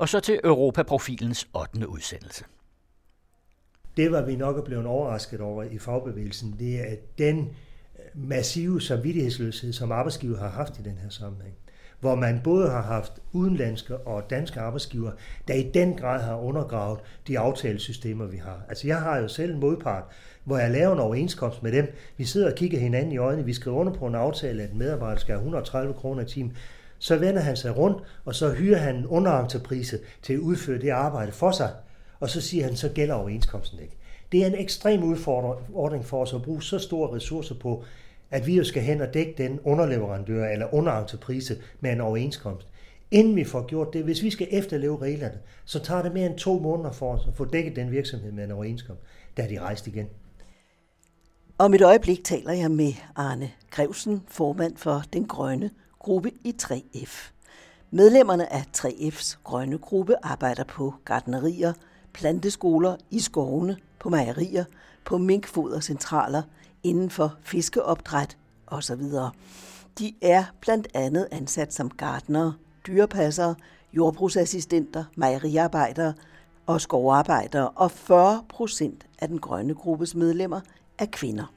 Og så til Europaprofilens 8. udsendelse. Det var vi nok blevet overrasket over i fagbevægelsen, det er den øh, massive samvittighedsløshed, som arbejdsgiver har haft i den her sammenhæng hvor man både har haft udenlandske og danske arbejdsgiver, der i den grad har undergravet de aftalesystemer, vi har. Altså jeg har jo selv en modpart, hvor jeg laver en overenskomst med dem. Vi sidder og kigger hinanden i øjnene, vi skriver under på en aftale, at en medarbejder skal have 130 kroner i timen. Så vender han sig rundt, og så hyrer han en underentreprise til at udføre det arbejde for sig, og så siger han, så gælder overenskomsten ikke. Det er en ekstrem udfordring for os at bruge så store ressourcer på at vi jo skal hen og dække den underleverandør eller underentreprise med en overenskomst. Inden vi får gjort det, hvis vi skal efterleve reglerne, så tager det mere end to måneder for os at få dækket den virksomhed med en overenskomst. da de rejst igen. Om et øjeblik taler jeg med Arne Grevsen, formand for den grønne gruppe i 3F. Medlemmerne af 3F's grønne gruppe arbejder på gardnerier, planteskoler, i skovene, på mejerier, på minkfodercentraler – inden for fiskeopdræt osv. De er blandt andet ansat som gardnere, dyrepassere, jordbrugsassistenter, mejeriarbejdere og skovarbejdere, og 40 procent af den grønne gruppes medlemmer er kvinder.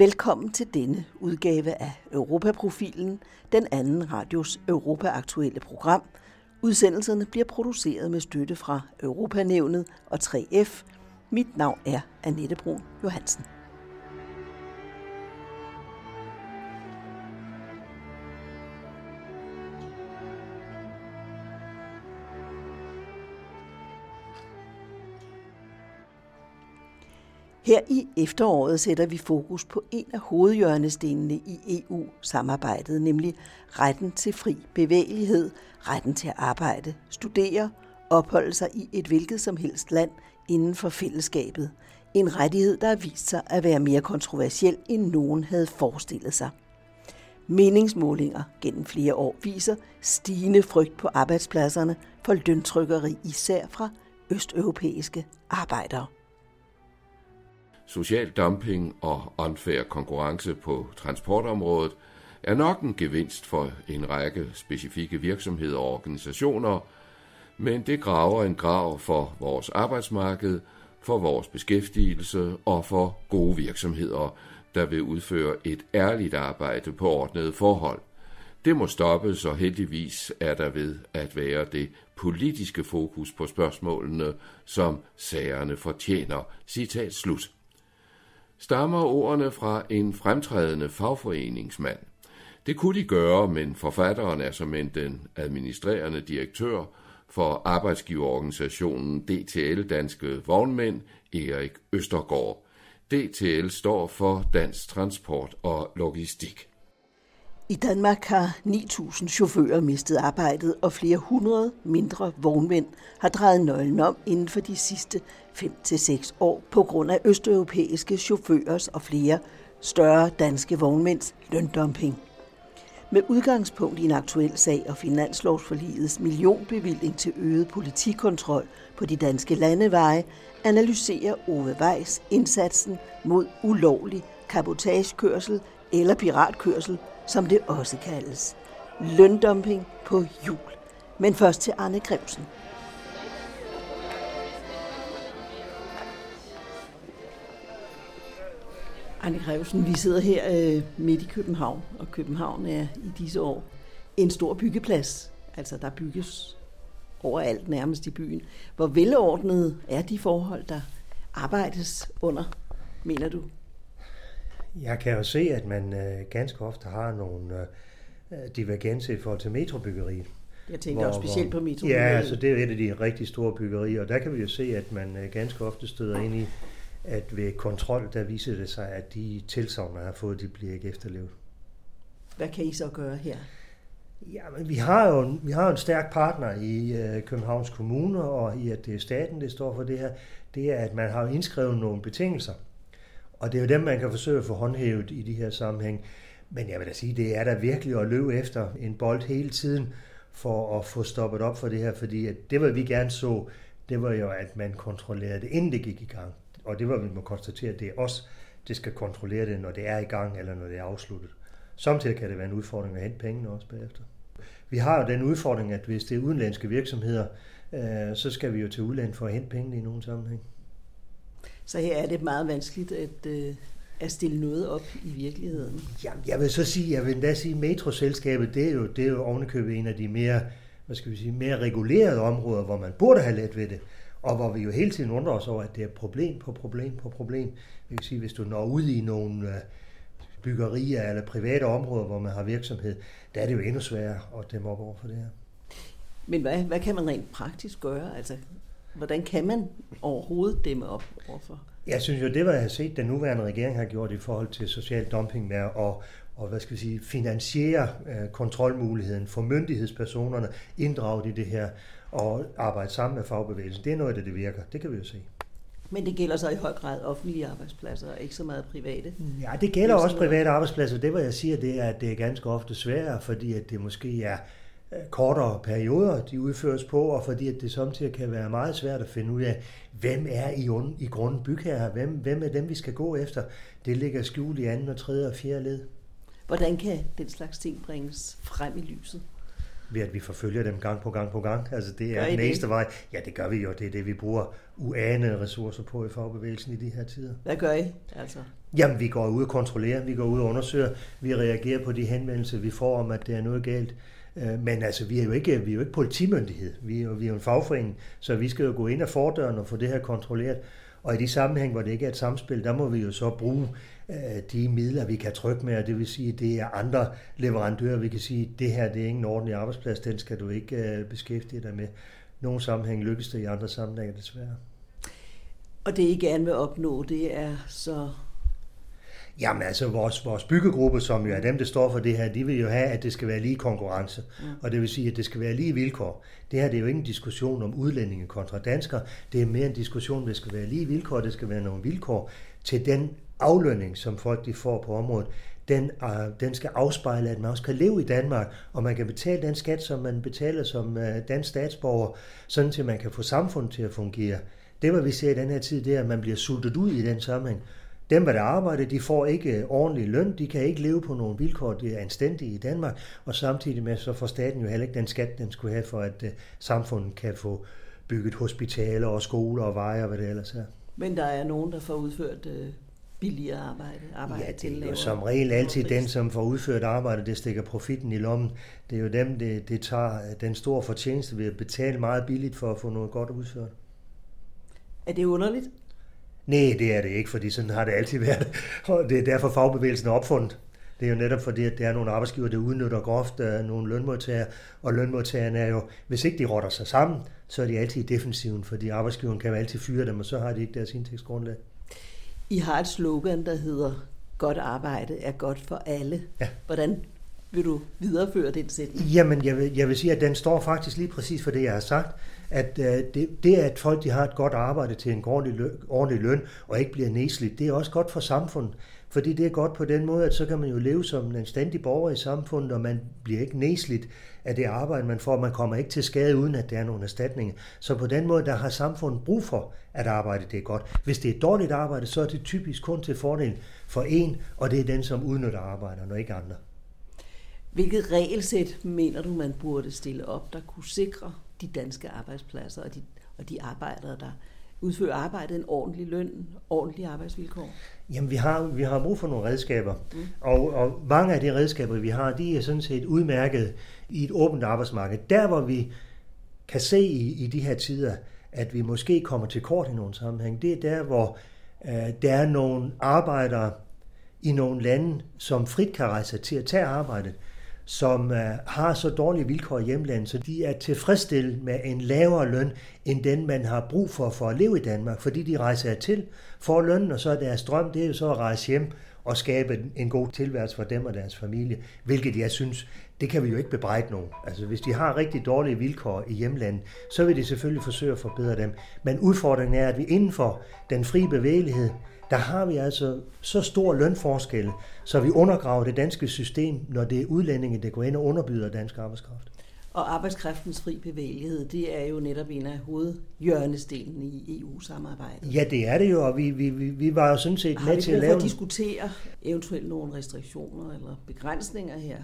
Velkommen til denne udgave af Europaprofilen, den anden radios Europa-aktuelle program. Udsendelserne bliver produceret med støtte fra Europanævnet og 3F. Mit navn er Annette Brun Johansen. Her i efteråret sætter vi fokus på en af hovedhjørnestenene i EU-samarbejdet, nemlig retten til fri bevægelighed, retten til at arbejde, studere, opholde sig i et hvilket som helst land inden for fællesskabet. En rettighed, der har vist sig at være mere kontroversiel, end nogen havde forestillet sig. Meningsmålinger gennem flere år viser stigende frygt på arbejdspladserne for løntrykkeri, især fra østeuropæiske arbejdere. Social dumping og unfair konkurrence på transportområdet er nok en gevinst for en række specifikke virksomheder og organisationer, men det graver en grav for vores arbejdsmarked, for vores beskæftigelse og for gode virksomheder, der vil udføre et ærligt arbejde på ordnede forhold. Det må stoppes, og heldigvis er der ved at være det politiske fokus på spørgsmålene, som sagerne fortjener. Citat slut stammer ordene fra en fremtrædende fagforeningsmand. Det kunne de gøre, men forfatteren er som den administrerende direktør for arbejdsgiverorganisationen DTL Danske Vognmænd, Erik Østergaard. DTL står for Dansk Transport og Logistik. I Danmark har 9.000 chauffører mistet arbejdet, og flere hundrede mindre vognmænd har drejet nøglen om inden for de sidste 5-6 år på grund af østeuropæiske chaufførers og flere større danske vognmænds løndumping. Med udgangspunkt i en aktuel sag og finanslovsforligets millionbevilling til øget politikontrol på de danske landeveje, analyserer Ove Weiss indsatsen mod ulovlig kabotagekørsel eller piratkørsel som det også kaldes. Løndumping på jul. Men først til Arne Grevsen. Arne Grevsen, vi sidder her øh, midt i København, og København er i disse år en stor byggeplads. Altså, der bygges overalt nærmest i byen. Hvor velordnet er de forhold, der arbejdes under, mener du? Jeg kan jo se, at man øh, ganske ofte har nogle øh, divergenser i forhold til metrobyggeriet. Jeg tænker hvor, også specielt på metrobyggeriet. Ja, altså det er et af de rigtig store byggerier, og der kan vi jo se, at man øh, ganske ofte støder ind i, at ved kontrol, der viser det sig, at de tilsavn, man har fået, de bliver ikke efterlevet. Hvad kan I så gøre her? Ja, men vi har jo vi har jo en stærk partner i øh, Københavns Kommune, og i at det er staten, det står for det her, det er, at man har indskrevet nogle betingelser, og det er jo dem, man kan forsøge at få håndhævet i de her sammenhæng. Men jeg vil da sige, det er da virkelig at løbe efter en bold hele tiden for at få stoppet op for det her, fordi at det, hvad vi gerne så, det var jo, at man kontrollerede det, inden det gik i gang. Og det var, vi må konstatere, at det er os, det skal kontrollere det, når det er i gang, eller når det er afsluttet. Samtidig kan det være en udfordring at hente pengene også bagefter. vi har jo den udfordring, at hvis det er udenlandske virksomheder, øh, så skal vi jo til udlandet for at hente pengene i nogen sammenhæng. Så her er det meget vanskeligt at, øh, at stille noget op i virkeligheden. Jamen, jeg vil så sige, jeg vil endda sige, metroselskabet, det er jo, det er jo ovenikøbet en af de mere, hvad skal vi sige, mere regulerede områder, hvor man burde have let ved det. Og hvor vi jo hele tiden undrer os over, at det er problem på problem på problem. Vi kan sige, hvis du når ud i nogle øh, byggerier eller private områder, hvor man har virksomhed, der er det jo endnu sværere at dæmme op over for det her. Men hvad, hvad kan man rent praktisk gøre? Altså, hvordan kan man overhovedet dæmme op overfor? Jeg synes jo, det var jeg har set, den nuværende regering har gjort i forhold til social dumping med at og hvad skal vi sige, finansiere øh, kontrolmuligheden for myndighedspersonerne inddraget i det her og arbejde sammen med fagbevægelsen. Det er noget af det, det virker. Det kan vi jo se. Men det gælder så i høj grad offentlige arbejdspladser, og ikke så meget private? Ja, det gælder også private arbejdspladser. Det, hvad jeg siger, det er, at det er ganske ofte sværere, fordi at det måske er kortere perioder, de udføres på, og fordi at det samtidig kan være meget svært at finde ud af, hvem er i, i grunden bygherrer, hvem, hvem er dem, vi skal gå efter. Det ligger skjult i anden og tredje og fjerde led. Hvordan kan den slags ting bringes frem i lyset? ved at vi forfølger dem gang på gang på gang. Altså det er den næste vej. Ja, det gør vi jo. Det er det, vi bruger uanede ressourcer på i fagbevægelsen i de her tider. Hvad gør I altså? Jamen, vi går ud og kontrollerer, vi går ud og undersøger, vi reagerer på de henvendelser, vi får om, at det er noget galt. Øh, men altså, vi er jo ikke, vi er jo ikke politimyndighed, vi er jo, vi er jo en fagforening, så vi skal jo gå ind af fordøren og få det her kontrolleret. Og i de sammenhæng, hvor det ikke er et samspil, der må vi jo så bruge Øh, de midler, vi kan trykke med, og det vil sige, det er andre leverandører, vi kan sige, det her det er ikke ordentlig arbejdsplads, den skal du ikke øh, beskæftige dig med. Nogle sammenhæng lykkes det, i andre sammenhænge desværre. Og det I gerne vil opnå, det er så Jamen altså, vores, vores byggegruppe, som jo er dem, der står for det her, de vil jo have, at det skal være lige konkurrence. Mm. Og det vil sige, at det skal være lige vilkår. Det her det er jo ikke en diskussion om udlændinge kontra danskere. Det er mere en diskussion, om det skal være lige vilkår. Det skal være nogle vilkår til den aflønning, som folk de får på området, den, uh, den skal afspejle, at man også kan leve i Danmark, og man kan betale den skat, som man betaler som uh, dansk statsborger, sådan til man kan få samfundet til at fungere. Det, hvad vi ser i den her tid, det er, at man bliver sultet ud i den sammenhæng. Dem, der arbejder, de får ikke ordentlig løn, de kan ikke leve på nogle vilkår, de er anstændige i Danmark, og samtidig med, så får staten jo heller ikke den skat, den skulle have for, at uh, samfundet kan få bygget hospitaler og skoler og veje og hvad det ellers er. Men der er nogen, der får udført billigere arbejde, arbejde ja, det er jo som regel altid den, som får udført arbejde, det stikker profitten i lommen. Det er jo dem, det, det tager den store fortjeneste ved at betale meget billigt for at få noget godt udført. Er det underligt? Nej, det er det ikke, fordi sådan har det altid været. Og det er derfor fagbevægelsen er opfundet. Det er jo netop fordi, at der er nogle arbejdsgiver, der udnytter groft uh, nogle lønmodtagere, og lønmodtagerne er jo, hvis ikke de rotter sig sammen, så er de altid i defensiven, fordi arbejdsgiveren kan jo altid fyre dem, og så har de ikke deres indtægtsgrundlag. I har et slogan, der hedder, godt arbejde er godt for alle. Ja. Hvordan vil du videreføre den sætning? Jamen, jeg vil, jeg vil sige, at den står faktisk lige præcis for det, jeg har sagt. At øh, det, det, at folk de har et godt arbejde til en ordentlig løn, ordentlig løn og ikke bliver nedslidt, det er også godt for samfundet. Fordi det er godt på den måde, at så kan man jo leve som en anstændig borger i samfundet, og man bliver ikke nedslidt af det arbejde, man får. Man kommer ikke til skade, uden at der er nogen erstatninger. Så på den måde, der har samfundet brug for, at arbejde det er godt. Hvis det er et dårligt arbejde, så er det typisk kun til fordel for en, og det er den, som udnytter arbejderne, og ikke andre. Hvilket regelsæt mener du, man burde stille op, der kunne sikre de danske arbejdspladser og de, og de arbejdere, der udfører arbejdet en ordentlig løn, ordentlige arbejdsvilkår? Jamen, vi har, vi har brug for nogle redskaber, mm. og, og mange af de redskaber, vi har, de er sådan set udmærket i et åbent arbejdsmarked. Der, hvor vi kan se i, i de her tider, at vi måske kommer til kort i nogle sammenhæng, det er der, hvor øh, der er nogle arbejdere i nogle lande, som frit kan rejse til at tage arbejdet, som øh, har så dårlige vilkår i hjemlandet, så de er tilfredsstillet med en lavere løn, end den man har brug for for at leve i Danmark, fordi de rejser til, for lønnen, og så er deres drøm, det er jo så at rejse hjem og skabe en god tilværelse for dem og deres familie, hvilket jeg synes, det kan vi jo ikke bebrejde nogen. Altså hvis de har rigtig dårlige vilkår i hjemlandet, så vil de selvfølgelig forsøge at forbedre dem. Men udfordringen er, at vi inden for den frie bevægelighed, der har vi altså så stor lønforskel, så vi undergraver det danske system, når det er udlændinge, der går ind og underbyder dansk arbejdskraft. Og arbejdskraftens fri bevægelighed, det er jo netop en af hovedhjørnestenene i EU-samarbejdet. Ja, det er det jo, og vi, vi, vi, vi var jo sådan set med til at lave... Har vi at diskutere eventuelt nogle restriktioner eller begrænsninger her?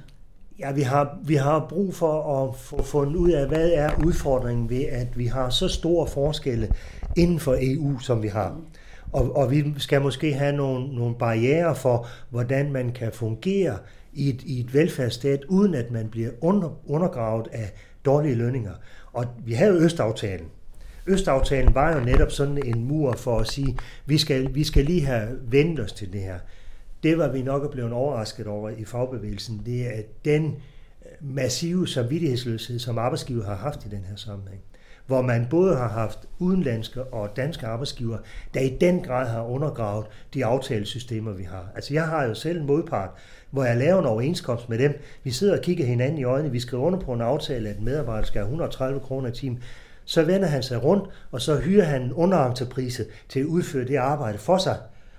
Ja, vi har, vi har brug for at få fundet ud af, hvad er udfordringen ved, at vi har så store forskelle inden for EU, som vi har. Og, og vi skal måske have nogle, nogle barriere for, hvordan man kan fungere i et, i et velfærdsstat, uden at man bliver under, undergravet af dårlige lønninger. Og vi havde jo Østaftalen. Østaftalen var jo netop sådan en mur for at sige, vi skal, vi skal lige have vendt os til det her. Det var vi nok blevet overrasket over i fagbevægelsen, det er at den massive samvittighedsløshed, som arbejdsgiver har haft i den her sammenhæng hvor man både har haft udenlandske og danske arbejdsgiver, der i den grad har undergravet de aftalesystemer, vi har. Altså jeg har jo selv en modpart, hvor jeg laver en overenskomst med dem. Vi sidder og kigger hinanden i øjnene. Vi skriver under på en aftale, at en medarbejder skal have 130 kroner i timen. Så vender han sig rundt, og så hyrer han en underentreprise til at udføre det arbejde for sig.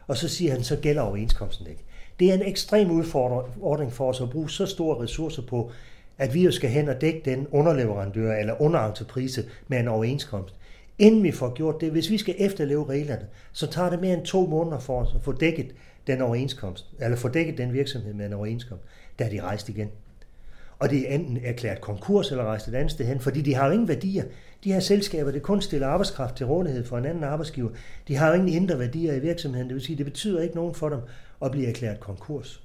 Og så siger han, så gælder overenskomsten ikke. Det er en ekstrem udfordring for os at bruge så store ressourcer på at vi jo skal hen og dække den underleverandør eller underentreprise med en overenskomst. Inden vi får gjort det, hvis vi skal efterleve reglerne, så tager det mere end to måneder for os at få dækket den overenskomst, eller få dækket den virksomhed med en overenskomst, da er de rejst igen. Og det er enten erklæret konkurs eller rejst et andet sted hen, fordi de har jo ingen værdier. De her selskaber, det kun stiller arbejdskraft til rådighed for en anden arbejdsgiver, de har jo ingen indre værdier i virksomheden. Det vil sige, det betyder ikke nogen for dem at blive erklæret konkurs.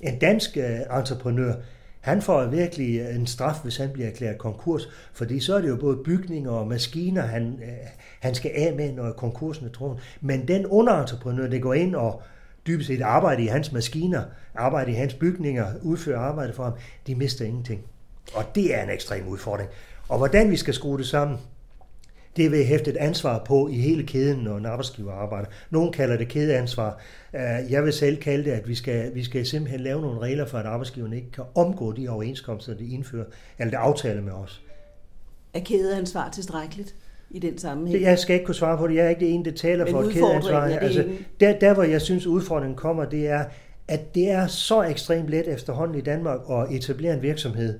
En dansk øh, entreprenør, han får virkelig øh, en straf, hvis han bliver erklæret konkurs, fordi så er det jo både bygninger og maskiner, han, øh, han skal af med, når konkursen er truffet. Men den underentreprenør, der går ind og dybest set arbejder i hans maskiner, arbejder i hans bygninger, udfører arbejde for ham, de mister ingenting. Og det er en ekstrem udfordring. Og hvordan vi skal skrue det sammen, det vil hæfte et ansvar på i hele kæden, når en arbejdsgiver arbejder. Nogle kalder det kædeansvar. Øh, jeg vil selv kalde det, at vi skal, vi skal simpelthen lave nogle regler for, at arbejdsgiverne ikke kan omgå de overenskomster, de indfører, eller det aftaler med os. Er kædeansvar tilstrækkeligt? i den sammenhæng? Jeg skal ikke kunne svare på det. Jeg er ikke det ene, der taler Men for et kædeansvar. Altså, der, der, hvor jeg synes, udfordringen kommer, det er, at det er så ekstremt let efterhånden i Danmark at etablere en virksomhed,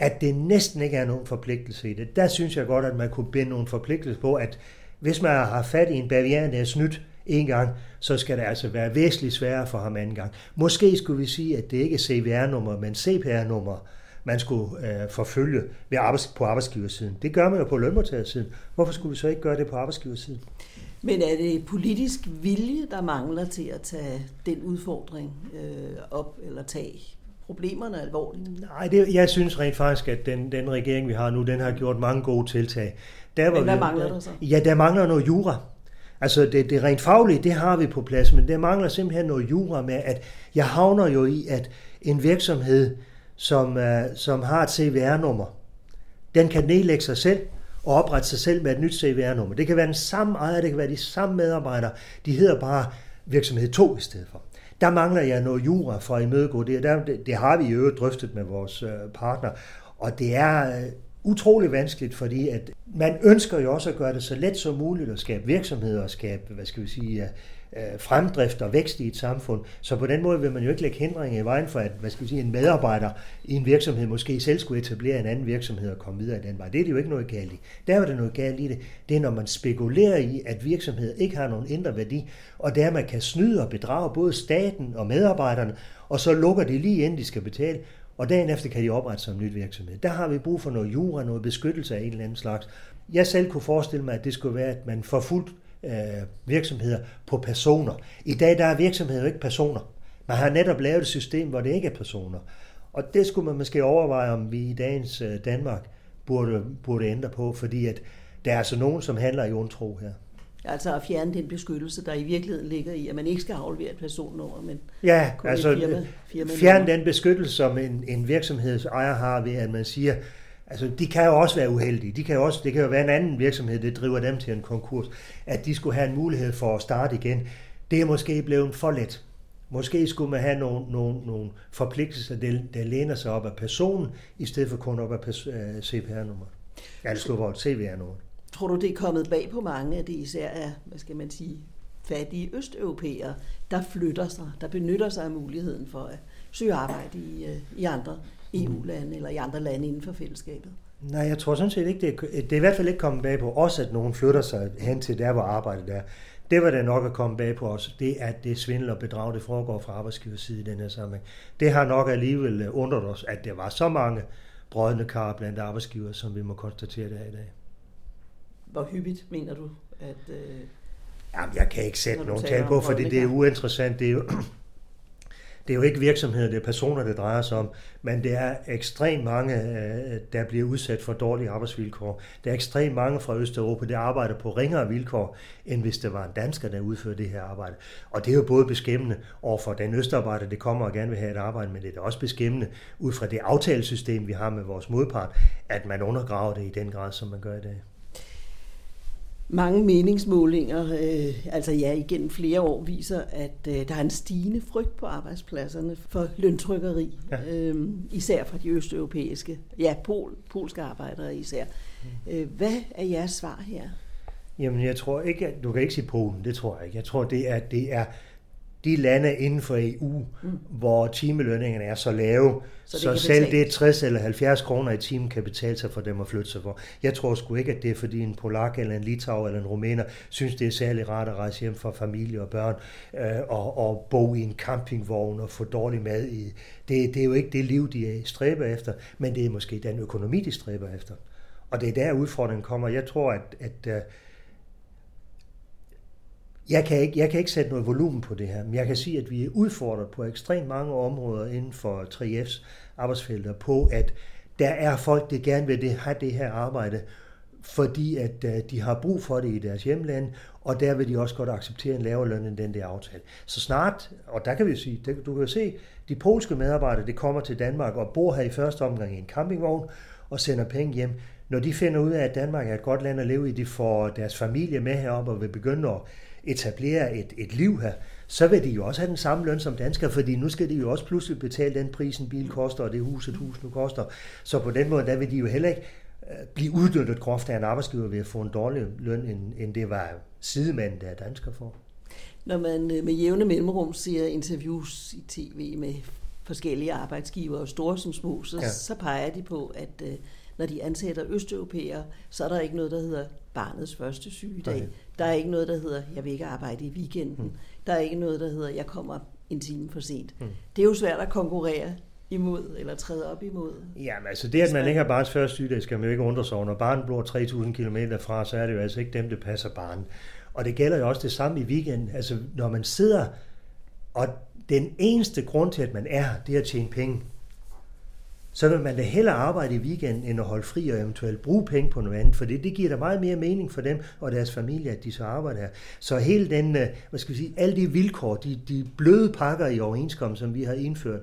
at det næsten ikke er nogen forpligtelse i det. Der synes jeg godt, at man kunne binde nogle forpligtelser på, at hvis man har fat i en bavian, der er snydt en gang, så skal det altså være væsentligt sværere for ham anden gang. Måske skulle vi sige, at det ikke er CVR-nummer, men CPR-nummer, man skulle øh, forfølge ved arbejds, på arbejdsgiversiden. Det gør man jo på lønmodtagersiden. Hvorfor skulle vi så ikke gøre det på arbejdsgiversiden? Men er det politisk vilje, der mangler til at tage den udfordring øh, op eller tage problemerne alvorligt? Nej, det, jeg synes rent faktisk, at den, den regering, vi har nu, den har gjort mange gode tiltag. Der, men hvad vi, mangler der så? Ja, der mangler noget jura. Altså det, det rent faglige, det har vi på plads, men der mangler simpelthen noget jura med, at jeg havner jo i, at en virksomhed, som, uh, som har et CVR-nummer, den kan nedlægge sig selv og oprette sig selv med et nyt CVR-nummer. Det kan være den samme ejer, det kan være de samme medarbejdere, de hedder bare virksomhed 2 i stedet for. Der mangler jeg noget jura for at imødegå det, der, det, det har vi jo øvrigt drøftet med vores øh, partner, og det er øh, utrolig vanskeligt, fordi at man ønsker jo også at gøre det så let som muligt at skabe virksomheder og skabe, hvad skal vi sige, øh, øh, fremdrift og vækst i et samfund. Så på den måde vil man jo ikke lægge hindringer i vejen for, at hvad skal vi sige, en medarbejder i en virksomhed måske selv skulle etablere en anden virksomhed og komme videre i den vej. Det er det jo ikke noget galt i. Der er det noget galt i det. Det er, når man spekulerer i, at virksomheder ikke har nogen indre værdi, og der man kan snyde og bedrage både staten og medarbejderne, og så lukker de lige inden de skal betale, og dagen efter kan de oprette sig en nyt virksomhed. Der har vi brug for noget jura, noget beskyttelse af en eller anden slags. Jeg selv kunne forestille mig, at det skulle være, at man får fuldt øh, virksomheder på personer. I dag der er virksomheder ikke personer. Man har netop lavet et system, hvor det ikke er personer. Og det skulle man måske overveje, om vi i dagens øh, Danmark burde, burde ændre på, fordi at der er altså nogen, som handler i ondtro her. Altså at fjerne den beskyttelse, der i virkeligheden ligger i, at man ikke skal aflevere et personnummer, men ja, altså firma, firma fjerne den beskyttelse, som en, en virksomhedsejer har ved, at man siger, altså de kan jo også være uheldige. De kan jo også, det kan jo være en anden virksomhed, der driver dem til en konkurs, at de skulle have en mulighed for at starte igen. Det er måske blevet for let. Måske skulle man have nogle, nogle, nogle forpligtelser, der, der læner sig op af personen, i stedet for kun op af øh, CPR-nummer. Ja, det skulle være CVR-nummer. Tror du, det er kommet bag på mange, at det især er, hvad skal man sige, fattige østeuropæere, der flytter sig, der benytter sig af muligheden for at søge arbejde i, øh, i andre EU-lande eller i andre lande inden for fællesskabet? Nej, jeg tror sådan set ikke, det er, det er i hvert fald ikke kommet bag på os, at nogen flytter sig hen til der, hvor arbejdet er. det var det nok at komme bag på os, det er, at det svindel og bedrag, det foregår fra arbejdsgivers side i den her sammenhæng. Det har nok alligevel undret os, at der var så mange brødende kar blandt arbejdsgiver, som vi må konstatere det her i dag. Hvor hyppigt mener du, at... Øh, Jamen, jeg kan ikke sætte nogen tal på, for det, det er uinteressant. Det er jo, det er jo ikke virksomheder, det er personer, det drejer sig om, men det er ekstremt mange, øh, der bliver udsat for dårlige arbejdsvilkår. Der er ekstremt mange fra Østeuropa, der arbejder på ringere vilkår, end hvis det var en dansker, der udførte det her arbejde. Og det er jo både beskæmmende over for den østarbejder, det kommer og gerne vil have et arbejde, men det er også beskæmmende ud fra det aftalesystem, vi har med vores modpart, at man undergraver det i den grad, som man gør i dag. Mange meningsmålinger, øh, altså ja, igen flere år, viser, at øh, der er en stigende frygt på arbejdspladserne for løntrykkeri, ja. øh, især fra de østeuropæiske, ja, pol, polske arbejdere især. Mm. Øh, hvad er jeres svar her? Jamen, jeg tror ikke, at du kan ikke sige Polen, det tror jeg ikke. Jeg tror, det er, det er de lande inden for EU, mm. hvor timelønningerne er så lave, så, så selv betale. det 60 eller 70 kroner i timen kan betale sig for dem at flytte sig for. Jeg tror sgu ikke, at det er fordi en polak eller en litau eller en rumæner synes, det er særlig rart at rejse hjem for familie og børn øh, og, og bo i en campingvogn og få dårlig mad i. Det, det er jo ikke det liv, de stræber efter, men det er måske den økonomi, de stræber efter. Og det er der udfordringen kommer. Jeg tror, at, at øh, jeg kan, ikke, jeg kan ikke sætte noget volumen på det her, men jeg kan sige, at vi er udfordret på ekstremt mange områder inden for 3F's arbejdsfelter på, at der er folk, der gerne vil det, have det her arbejde, fordi at øh, de har brug for det i deres hjemland, og der vil de også godt acceptere en lavere løn end den der aftale. Så snart, og der kan vi sige, du kan se, de polske medarbejdere, det kommer til Danmark og bor her i første omgang i en campingvogn og sender penge hjem. Når de finder ud af, at Danmark er et godt land at leve i, de får deres familie med heroppe og vil begynde at etablere et, et liv her, så vil de jo også have den samme løn som danskere, fordi nu skal de jo også pludselig betale den pris, en bil koster, og det hus, et hus nu koster. Så på den måde, der vil de jo heller ikke øh, blive udnyttet groft af en arbejdsgiver ved at få en dårlig løn, end, end det var sidemanden, der er dansker for. Når man øh, med jævne mellemrum ser interviews i tv med forskellige arbejdsgivere, store som små, så, ja. så peger de på, at øh, når de ansætter østeuropæere, så er der ikke noget, der hedder barnets første sygedag. Okay. Der er ikke noget, der hedder, jeg vil ikke arbejde i weekenden. Hmm. Der er ikke noget, der hedder, jeg kommer en time for sent. Hmm. Det er jo svært at konkurrere imod, eller træde op imod. Jamen altså det, at man ikke har barns første sygedag, skal man jo ikke undre sig over. Når barnet bor 3.000 km fra, så er det jo altså ikke dem, der passer barnet. Og det gælder jo også det samme i weekenden. Altså når man sidder, og den eneste grund til, at man er, det er at tjene penge så vil man da hellere arbejde i weekenden, end at holde fri og eventuelt bruge penge på noget andet, for det, det giver da meget mere mening for dem og deres familie, at de så arbejder her. Så hele den, øh, hvad skal vi sige, alle de vilkår, de, de bløde pakker i overenskomst, som vi har indført,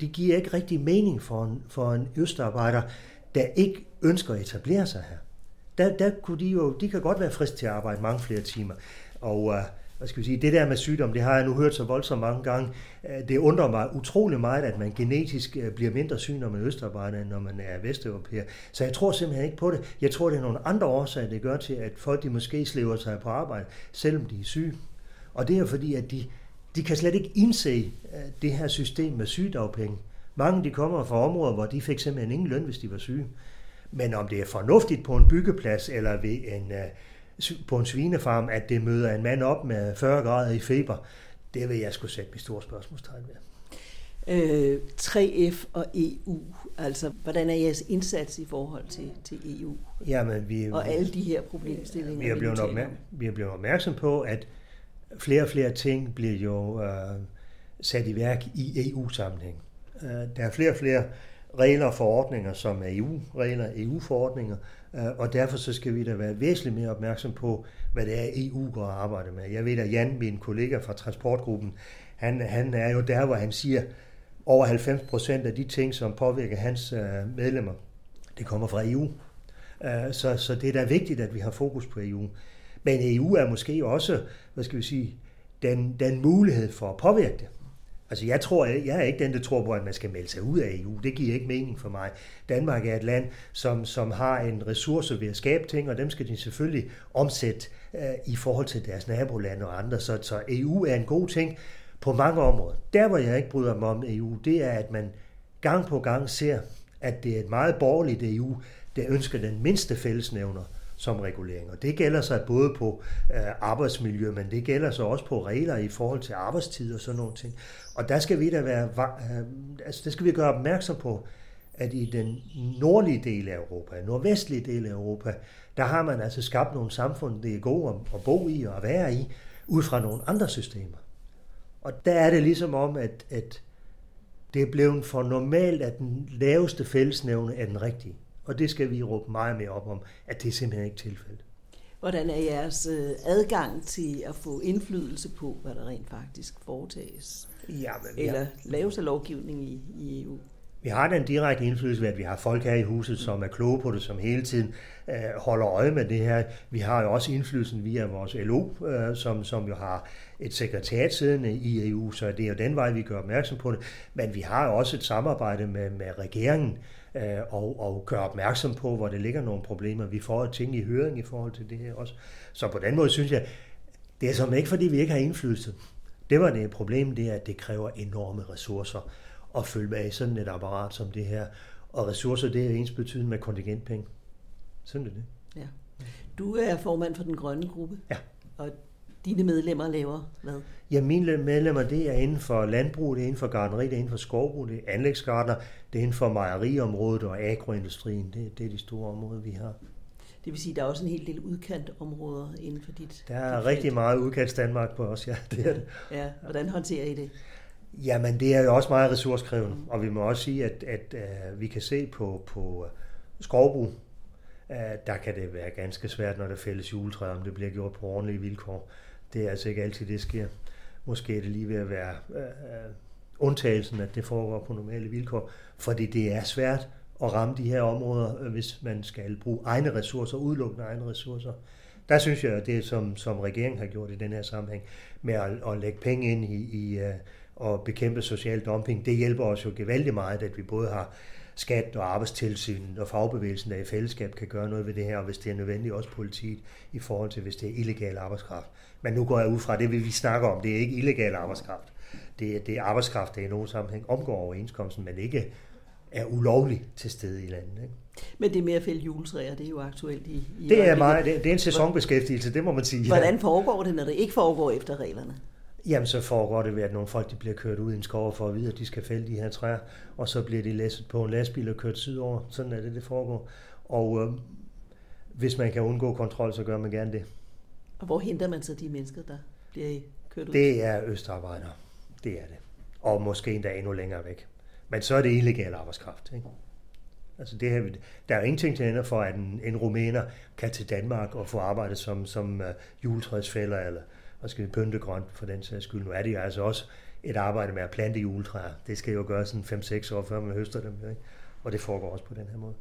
de giver ikke rigtig mening for en, for en østarbejder, der ikke ønsker at etablere sig her. Der, der kunne de jo, de kan godt være frist til at arbejde mange flere timer. Og uh, hvad skal vi sige, det der med sygdom, det har jeg nu hørt så voldsomt mange gange. Øh, det undrer mig utrolig meget, at man genetisk øh, bliver mindre syg, når man er østarbejder, end når man er vesteuropæer. Så jeg tror simpelthen ikke på det. Jeg tror, det er nogle andre årsager, det gør til, at folk de måske slæver sig på arbejde, selvom de er syge. Og det er fordi, at de, de kan slet ikke indse øh, det her system med sygedagpenge. Mange de kommer fra områder, hvor de fik simpelthen ingen løn, hvis de var syge. Men om det er fornuftigt på en byggeplads eller ved en, på en svinefarm, at det møder en mand op med 40 grader i feber, det vil jeg skulle sætte mit store spørgsmålstegn ved. Øh, 3F og EU, altså hvordan er jeres indsats i forhold til, til EU? Jamen, vi, og alle de her problemstillinger, vi er blevet, opmær- vi er blevet opmærksom på, at flere og flere ting bliver jo øh, sat i værk i EU-sammenhæng. Øh, der er flere og flere regler og forordninger, som er EU-regler, EU-forordninger, øh, Øh, og derfor så skal vi da være væsentligt mere opmærksom på, hvad det er, EU går og arbejder med. Jeg ved, at Jan, min kollega fra transportgruppen, han, han er jo der, hvor han siger, over 90 procent af de ting, som påvirker hans øh, medlemmer, det kommer fra EU. Øh, så, så det er da vigtigt, at vi har fokus på EU. Men EU er måske også, hvad skal vi sige, den, den mulighed for at påvirke det. Altså jeg tror, jeg er ikke den, der tror på, at man skal melde sig ud af EU. Det giver ikke mening for mig. Danmark er et land, som, som har en ressource ved at skabe ting, og dem skal de selvfølgelig omsætte øh, i forhold til deres nabolande og andre. Så, så EU er en god ting på mange områder. Der, hvor jeg ikke bryder mig om EU, det er, at man gang på gang ser, at det er et meget borgerligt EU, der ønsker den mindste fællesnævner som regulering. Og det gælder sig både på øh, arbejdsmiljø, men det gælder sig også på regler i forhold til arbejdstid og sådan nogle ting. Og der skal vi da være, øh, altså der skal vi gøre opmærksom på, at i den nordlige del af Europa, nordvestlige del af Europa, der har man altså skabt nogle samfund, det er gode at bo i og at være i, ud fra nogle andre systemer. Og der er det ligesom om, at, at det er blevet for normalt, at den laveste fællesnævne er den rigtige. Og det skal vi råbe meget mere op om, at det er simpelthen ikke tilfældet. Hvordan er jeres øh, adgang til at få indflydelse på, hvad der rent faktisk foretages? Ja, men, Eller laves af lovgivning i, i EU? Vi har den direkte indflydelse ved, at vi har folk her i huset, som er kloge på det, som hele tiden øh, holder øje med det her. Vi har jo også indflydelsen via vores LO, øh, som, som jo har et sekretariat siddende i EU, så det er jo den vej, vi gør opmærksom på det. Men vi har jo også et samarbejde med, med regeringen, øh, og, og gør opmærksom på, hvor det ligger nogle problemer. Vi får ting i høring i forhold til det her også. Så på den måde synes jeg, det er som ikke, fordi vi ikke har indflydelse. Det var det et problem, det er, at det kræver enorme ressourcer at følge med i sådan et apparat som det her. Og ressourcer, det er ens betydende med kontingentpenge. Sådan er det. Ja. Du er formand for den grønne gruppe. Ja. Og dine medlemmer laver hvad? Ja, mine medlemmer, det er inden for landbrug, det er inden for gardneri, det er inden for skovbrug, det er anlægsgardner, det er inden for mejeriområdet og agroindustrien. Det, det er de store områder, vi har. Det vil sige, at der er også en hel del udkantområder inden for dit... Der er dit rigtig felt. meget udkants Danmark på os, ja. Det er det. Ja, hvordan håndterer I det? Jamen, det er jo også meget ressourcekrævende, mm. og vi må også sige, at, at uh, vi kan se på, på uh, skovbrug, uh, der kan det være ganske svært, når der fældes juletræer, om det bliver gjort på ordentlige vilkår. Det er altså ikke altid, det sker. Måske er det lige ved at være uh, undtagelsen, at det foregår på normale vilkår, fordi det er svært at ramme de her områder, øh, hvis man skal bruge egne ressourcer, udelukkende egne ressourcer. Der synes jeg, at det, som, som regeringen har gjort i den her sammenhæng, med at, at lægge penge ind i, i øh, at bekæmpe social dumping, det hjælper os jo gevaldigt meget, at vi både har skat og arbejdstilsynet og fagbevægelsen, der i fællesskab kan gøre noget ved det her, og hvis det er nødvendigt også politiet i forhold til, hvis det er illegal arbejdskraft. Men nu går jeg ud fra, det vi snakker om, det er ikke illegal arbejdskraft. Det er, det er arbejdskraft, der i nogen sammenhæng omgår overenskomsten, men ikke er ulovlig til stede i landet. Ikke? Men det med at fælde juletræer, det er jo aktuelt i, i Det er, meget, det, det er en sæsonbeskæftigelse, det må man sige. Hvordan foregår det, når det ikke foregår efter reglerne? Jamen, så foregår det ved, at nogle folk de bliver kørt ud i en skov for at vide, at de skal fælde de her træer, og så bliver de læsset på en lastbil og kørt sydover. Sådan er det, det foregår. Og øh, hvis man kan undgå kontrol, så gør man gerne det. Og hvor henter man så de mennesker, der bliver kørt ud? Det er østarbejdere. Det er det. Og måske endda endnu længere væk. Men så er det illegal arbejdskraft. Ikke? Altså det her, der er jo ingenting til ender for, at en, en rumæner kan til Danmark og få arbejde som, som uh, juletræsfælder eller og skal vi pynte grønt for den sags skyld. Nu er det jo altså også et arbejde med at plante juletræer. Det skal jo gøres sådan 5-6 år, før man høster dem. Ikke? Og det foregår også på den her måde.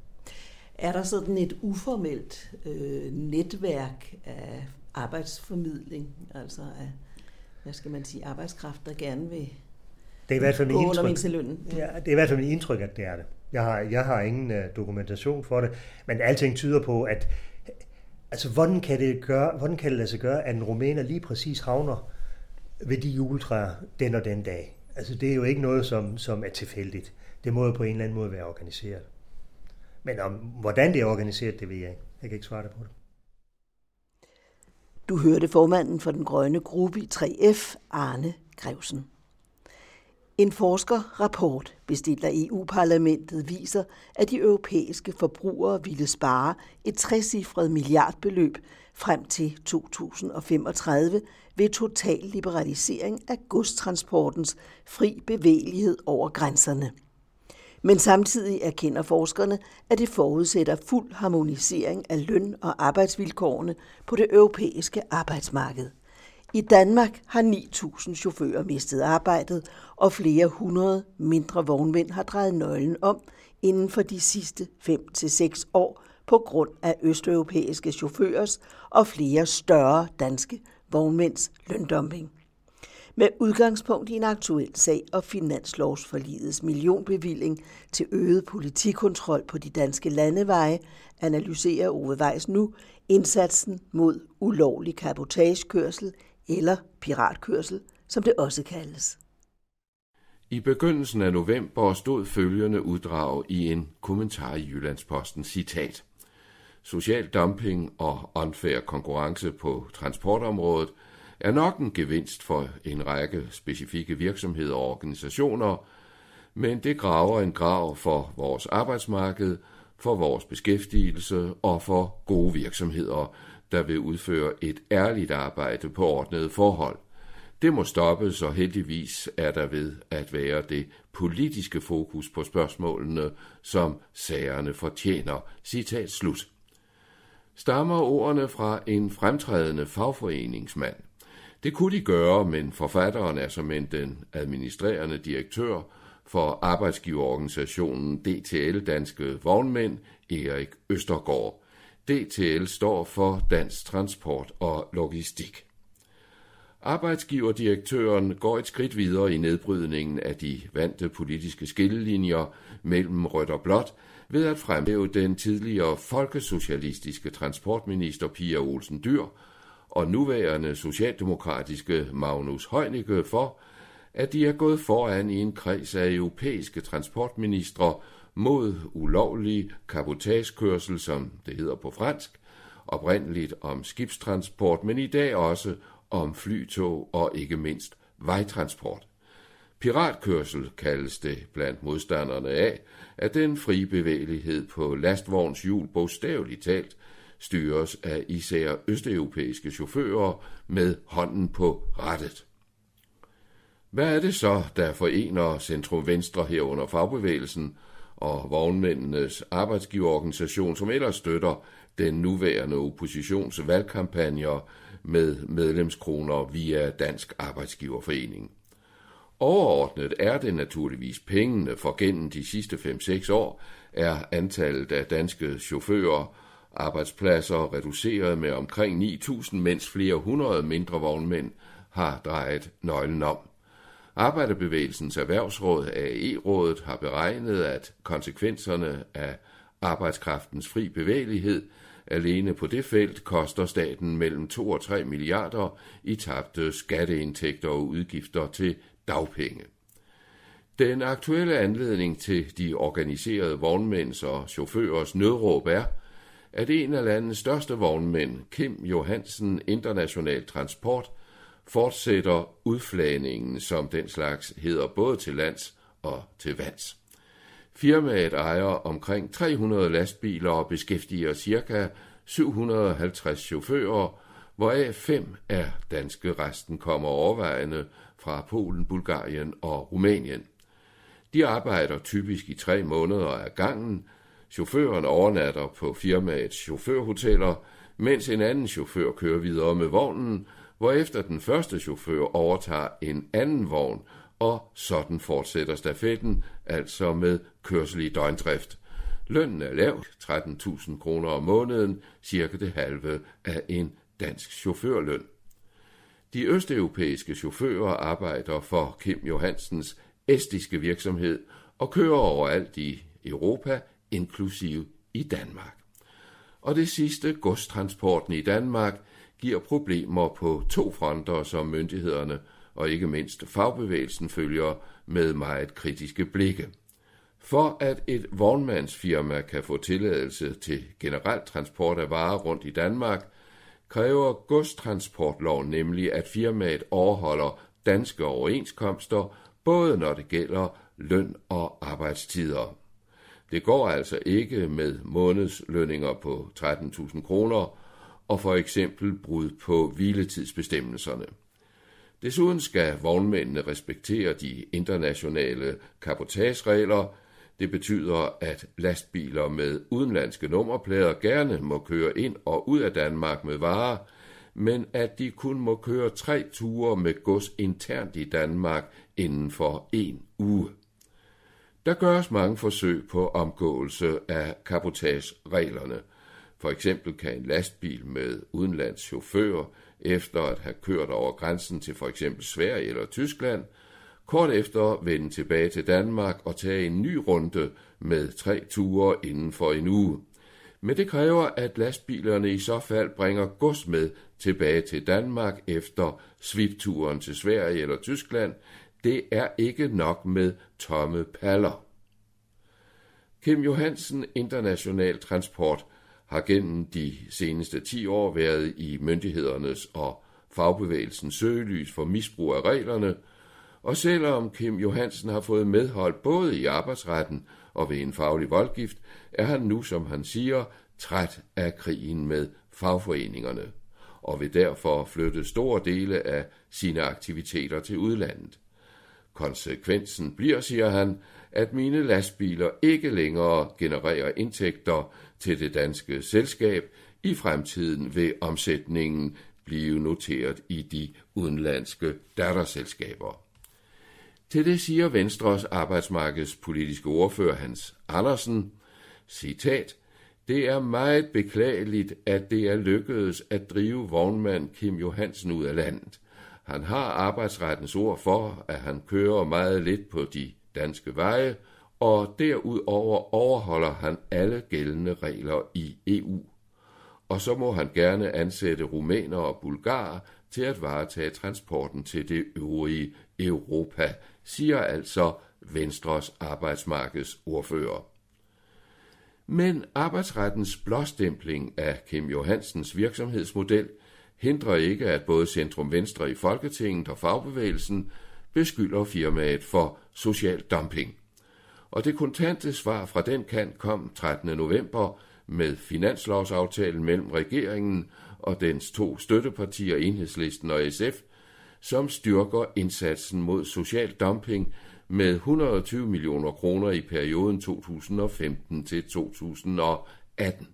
Er der sådan et uformelt øh, netværk af arbejdsformidling, altså af, hvad skal man sige, arbejdskraft, der gerne vil det er i hvert fald min indtryk. Ja, det er i hvert fald min indtryk, at det er det. Jeg har, jeg har ingen uh, dokumentation for det, men alting tyder på, at Altså, hvordan kan det, gøre, hvordan kan det lade sig gøre, at en rumæner lige præcis havner ved de juletræer den og den dag? Altså, det er jo ikke noget, som, som er tilfældigt. Det må jo på en eller anden måde være organiseret. Men om, hvordan det er organiseret, det ved jeg ikke. Jeg kan ikke svare dig på det. Du hørte formanden for den grønne gruppe i 3F, Arne Grevsen. En forskerrapport bestilt af EU-parlamentet viser, at de europæiske forbrugere ville spare et trecifret milliardbeløb frem til 2035 ved total liberalisering af godstransportens fri bevægelighed over grænserne. Men samtidig erkender forskerne, at det forudsætter fuld harmonisering af løn- og arbejdsvilkårene på det europæiske arbejdsmarked. I Danmark har 9.000 chauffører mistet arbejdet, og flere hundrede mindre vognmænd har drejet nøglen om inden for de sidste 5-6 år på grund af østeuropæiske chaufførers og flere større danske vognmænds løndumping. Med udgangspunkt i en aktuel sag og finanslovsforligets millionbevilling til øget politikontrol på de danske landeveje, analyserer Ove Weiss nu indsatsen mod ulovlig kabotagekørsel eller piratkørsel, som det også kaldes. I begyndelsen af november stod følgende uddrag i en kommentar i Jyllandsposten, citat. social dumping og unfair konkurrence på transportområdet er nok en gevinst for en række specifikke virksomheder og organisationer, men det graver en grav for vores arbejdsmarked, for vores beskæftigelse og for gode virksomheder, der vil udføre et ærligt arbejde på ordnede forhold. Det må stoppes, og heldigvis er der ved at være det politiske fokus på spørgsmålene, som sagerne fortjener. Citat slut. Stammer ordene fra en fremtrædende fagforeningsmand. Det kunne de gøre, men forfatteren er som en den administrerende direktør for arbejdsgiverorganisationen DTL Danske Vognmænd, Erik Østergaard. DTL står for Dansk Transport og Logistik. Arbejdsgiverdirektøren går et skridt videre i nedbrydningen af de vante politiske skillelinjer mellem rødt og blåt ved at fremhæve den tidligere folkesocialistiske transportminister Pia Olsen Dyr og nuværende socialdemokratiske Magnus Heunicke for, at de er gået foran i en kreds af europæiske transportministre mod ulovlig kabotagekørsel, som det hedder på fransk, oprindeligt om skibstransport, men i dag også om flytog og ikke mindst vejtransport. Piratkørsel kaldes det blandt modstanderne af, at den frie bevægelighed på lastvogns hjul bogstaveligt talt styres af især østeuropæiske chauffører med hånden på rettet. Hvad er det så, der forener centrum-venstre herunder fagbevægelsen og vognmændenes arbejdsgiverorganisation, som ellers støtter den nuværende oppositions valgkampagner med medlemskroner via Dansk Arbejdsgiverforening. Overordnet er det naturligvis pengene, for gennem de sidste 5-6 år er antallet af danske chauffører arbejdspladser reduceret med omkring 9.000, mens flere hundrede mindre vognmænd har drejet nøglen om. Arbejderbevægelsens erhvervsråd AE-rådet har beregnet, at konsekvenserne af arbejdskraftens fri bevægelighed alene på det felt koster staten mellem 2 og 3 milliarder i tabte skatteindtægter og udgifter til dagpenge. Den aktuelle anledning til de organiserede vognmænds og chaufførers nødråb er, at en af landets største vognmænd, Kim Johansen International Transport, fortsætter udflagningen, som den slags hedder både til lands og til vands. Firmaet ejer omkring 300 lastbiler og beskæftiger ca. 750 chauffører, hvoraf fem er danske, resten kommer overvejende fra Polen, Bulgarien og Rumænien. De arbejder typisk i tre måneder af gangen. Chaufføren overnatter på firmaets chaufførhoteller, mens en anden chauffør kører videre med vognen, hvorefter den første chauffør overtager en anden vogn, og sådan fortsætter stafetten, altså med kørsel i døgndrift. Lønnen er lav, 13.000 kroner om måneden, cirka det halve af en dansk chaufførløn. De østeuropæiske chauffører arbejder for Kim Johansens estiske virksomhed og kører overalt i Europa, inklusive i Danmark. Og det sidste, godstransporten i Danmark, giver problemer på to fronter, som myndighederne og ikke mindst fagbevægelsen følger med meget kritiske blikke. For at et vognmandsfirma kan få tilladelse til generelt transport af varer rundt i Danmark, kræver godstransportloven nemlig, at firmaet overholder danske overenskomster, både når det gælder løn og arbejdstider. Det går altså ikke med månedslønninger på 13.000 kroner og for eksempel brud på hviletidsbestemmelserne. Desuden skal vognmændene respektere de internationale kapotageregler, det betyder, at lastbiler med udenlandske nummerplader gerne må køre ind og ud af Danmark med varer, men at de kun må køre tre ture med gods internt i Danmark inden for en uge. Der gøres mange forsøg på omgåelse af kapotagereglerne. For eksempel kan en lastbil med udenlands chauffør, efter at have kørt over grænsen til for eksempel Sverige eller Tyskland, kort efter vende tilbage til Danmark og tage en ny runde med tre ture inden for en uge. Men det kræver, at lastbilerne i så fald bringer gods med tilbage til Danmark efter svipturen til Sverige eller Tyskland. Det er ikke nok med tomme paller. Kim Johansen International Transport har gennem de seneste 10 år været i myndighedernes og fagbevægelsens søgelys for misbrug af reglerne, og selvom Kim Johansen har fået medhold både i arbejdsretten og ved en faglig voldgift, er han nu, som han siger, træt af krigen med fagforeningerne, og vil derfor flytte store dele af sine aktiviteter til udlandet. Konsekvensen bliver, siger han, at mine lastbiler ikke længere genererer indtægter til det danske selskab. I fremtiden vil omsætningen blive noteret i de udenlandske datterselskaber. Til det siger Venstres arbejdsmarkedspolitiske ordfører Hans Andersen, citat, det er meget beklageligt, at det er lykkedes at drive vognmand Kim Johansen ud af landet. Han har arbejdsrettens ord for, at han kører meget lidt på de danske veje, og derudover overholder han alle gældende regler i EU. Og så må han gerne ansætte rumæner og bulgarer til at varetage transporten til det øvrige Europa, siger altså Venstres arbejdsmarkedsordfører. Men arbejdsrettens blåstempling af Kim Johansens virksomhedsmodel hindrer ikke, at både Centrum Venstre i Folketinget og fagbevægelsen beskylder firmaet for social dumping. Og det kontante svar fra den kant kom 13. november med finanslovsaftalen mellem regeringen og dens to støttepartier, Enhedslisten og SF, som styrker indsatsen mod social dumping med 120 millioner kroner i perioden 2015 til 2018.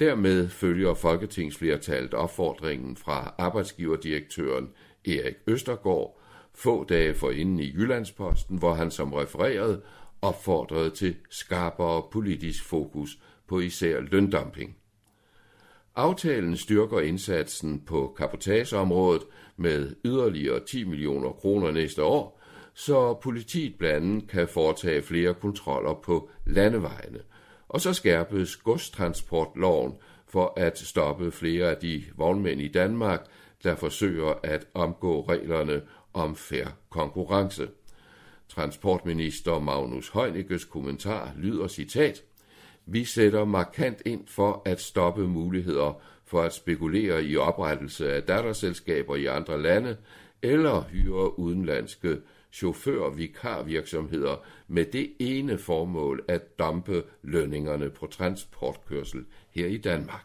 Dermed følger Folketingsflertallet opfordringen fra arbejdsgiverdirektøren Erik Østergaard få dage forinden i Jyllandsposten, hvor han som refereret opfordrede til skarpere politisk fokus på især løndumping. Aftalen styrker indsatsen på kapotageområdet med yderligere 10 millioner kroner næste år, så politiet blandt andet kan foretage flere kontroller på landevejene. Og så skærpes godstransportloven for at stoppe flere af de vognmænd i Danmark, der forsøger at omgå reglerne om fair konkurrence. Transportminister Magnus Heunicke's kommentar lyder citat, Vi sætter markant ind for at stoppe muligheder for at spekulere i oprettelse af datterselskaber i andre lande eller hyre udenlandske chauffør-vikarvirksomheder med det ene formål at dumpe lønningerne på transportkørsel her i Danmark.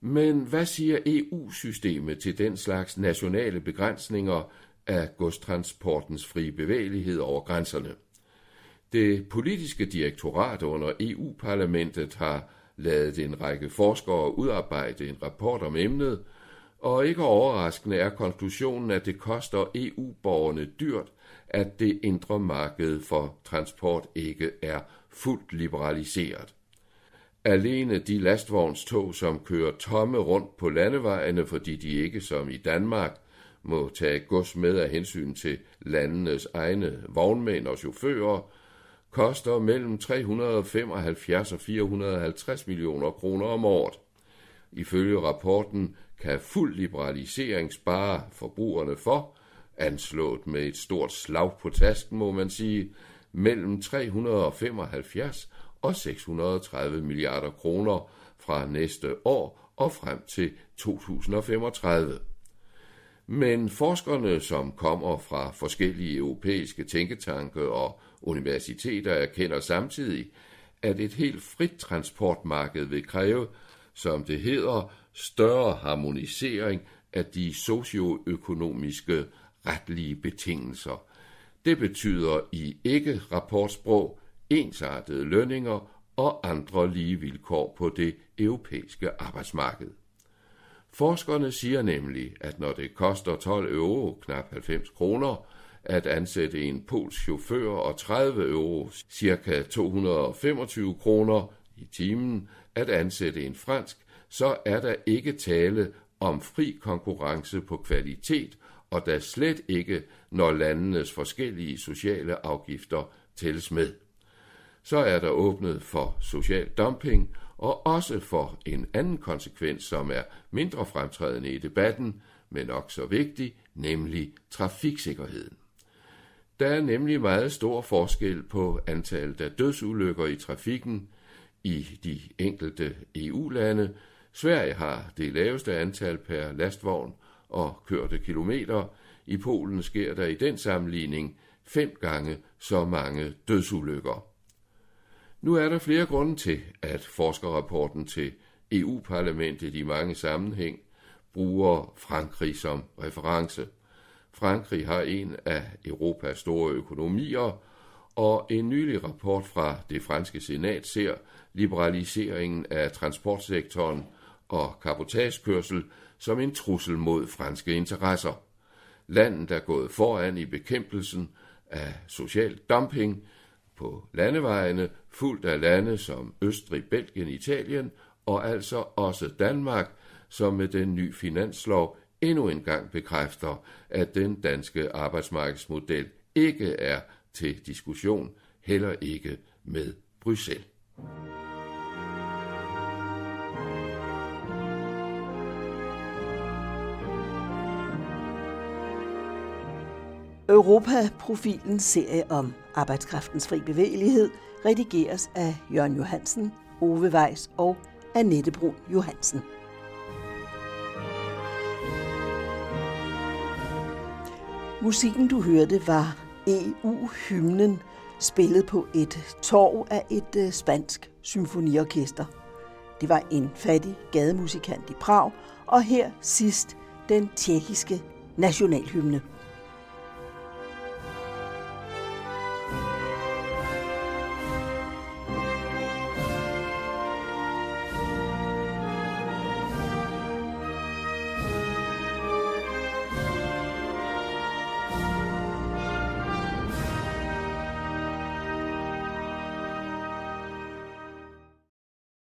Men hvad siger EU-systemet til den slags nationale begrænsninger af godstransportens frie bevægelighed over grænserne? Det politiske direktorat under EU-parlamentet har lavet en række forskere udarbejde en rapport om emnet, og ikke overraskende er konklusionen, at det koster EU-borgerne dyrt, at det indre marked for transport ikke er fuldt liberaliseret. Alene de lastvognstog, som kører tomme rundt på landevejene, fordi de ikke som i Danmark må tage gods med af hensyn til landenes egne vognmænd og chauffører, koster mellem 375 og 450 millioner kroner om året. Ifølge rapporten kan fuld liberalisering spare forbrugerne for, anslået med et stort slag på tasken, må man sige, mellem 375 og 630 milliarder kroner fra næste år og frem til 2035. Men forskerne, som kommer fra forskellige europæiske tænketanke og universiteter, erkender samtidig, at et helt frit transportmarked vil kræve, som det hedder, større harmonisering af de socioøkonomiske retlige betingelser. Det betyder i ikke-rapportsprog ensartede lønninger og andre lige vilkår på det europæiske arbejdsmarked. Forskerne siger nemlig, at når det koster 12 euro, knap 90 kroner, at ansætte en polsk chauffør og 30 euro, ca. 225 kroner i timen, at ansætte en fransk, så er der ikke tale om fri konkurrence på kvalitet, og da slet ikke, når landenes forskellige sociale afgifter tælles med. Så er der åbnet for social dumping, og også for en anden konsekvens, som er mindre fremtrædende i debatten, men nok så vigtig, nemlig trafiksikkerheden. Der er nemlig meget stor forskel på antallet af dødsulykker i trafikken i de enkelte EU-lande. Sverige har det laveste antal per lastvogn og kørte kilometer. I Polen sker der i den sammenligning fem gange så mange dødsulykker. Nu er der flere grunde til, at forskerrapporten til EU-parlamentet i mange sammenhæng bruger Frankrig som reference. Frankrig har en af Europas store økonomier, og en nylig rapport fra det franske senat ser liberaliseringen af transportsektoren og kapotagekørsel som en trussel mod franske interesser. Landet er gået foran i bekæmpelsen af social dumping på landevejene, fuldt af lande som Østrig, Belgien, Italien og altså også Danmark, som med den nye finanslov endnu en gang bekræfter, at den danske arbejdsmarkedsmodel ikke er til diskussion, heller ikke med Bruxelles. Europa-profilen serie om arbejdskraftens fri bevægelighed redigeres af Jørgen Johansen, Ove Weiss og Annette Brun Johansen. Musikken du hørte var EU-hymnen, spillet på et torv af et øh, spansk symfoniorkester. Det var en fattig gademusikant i Prag, og her sidst den tjekkiske nationalhymne.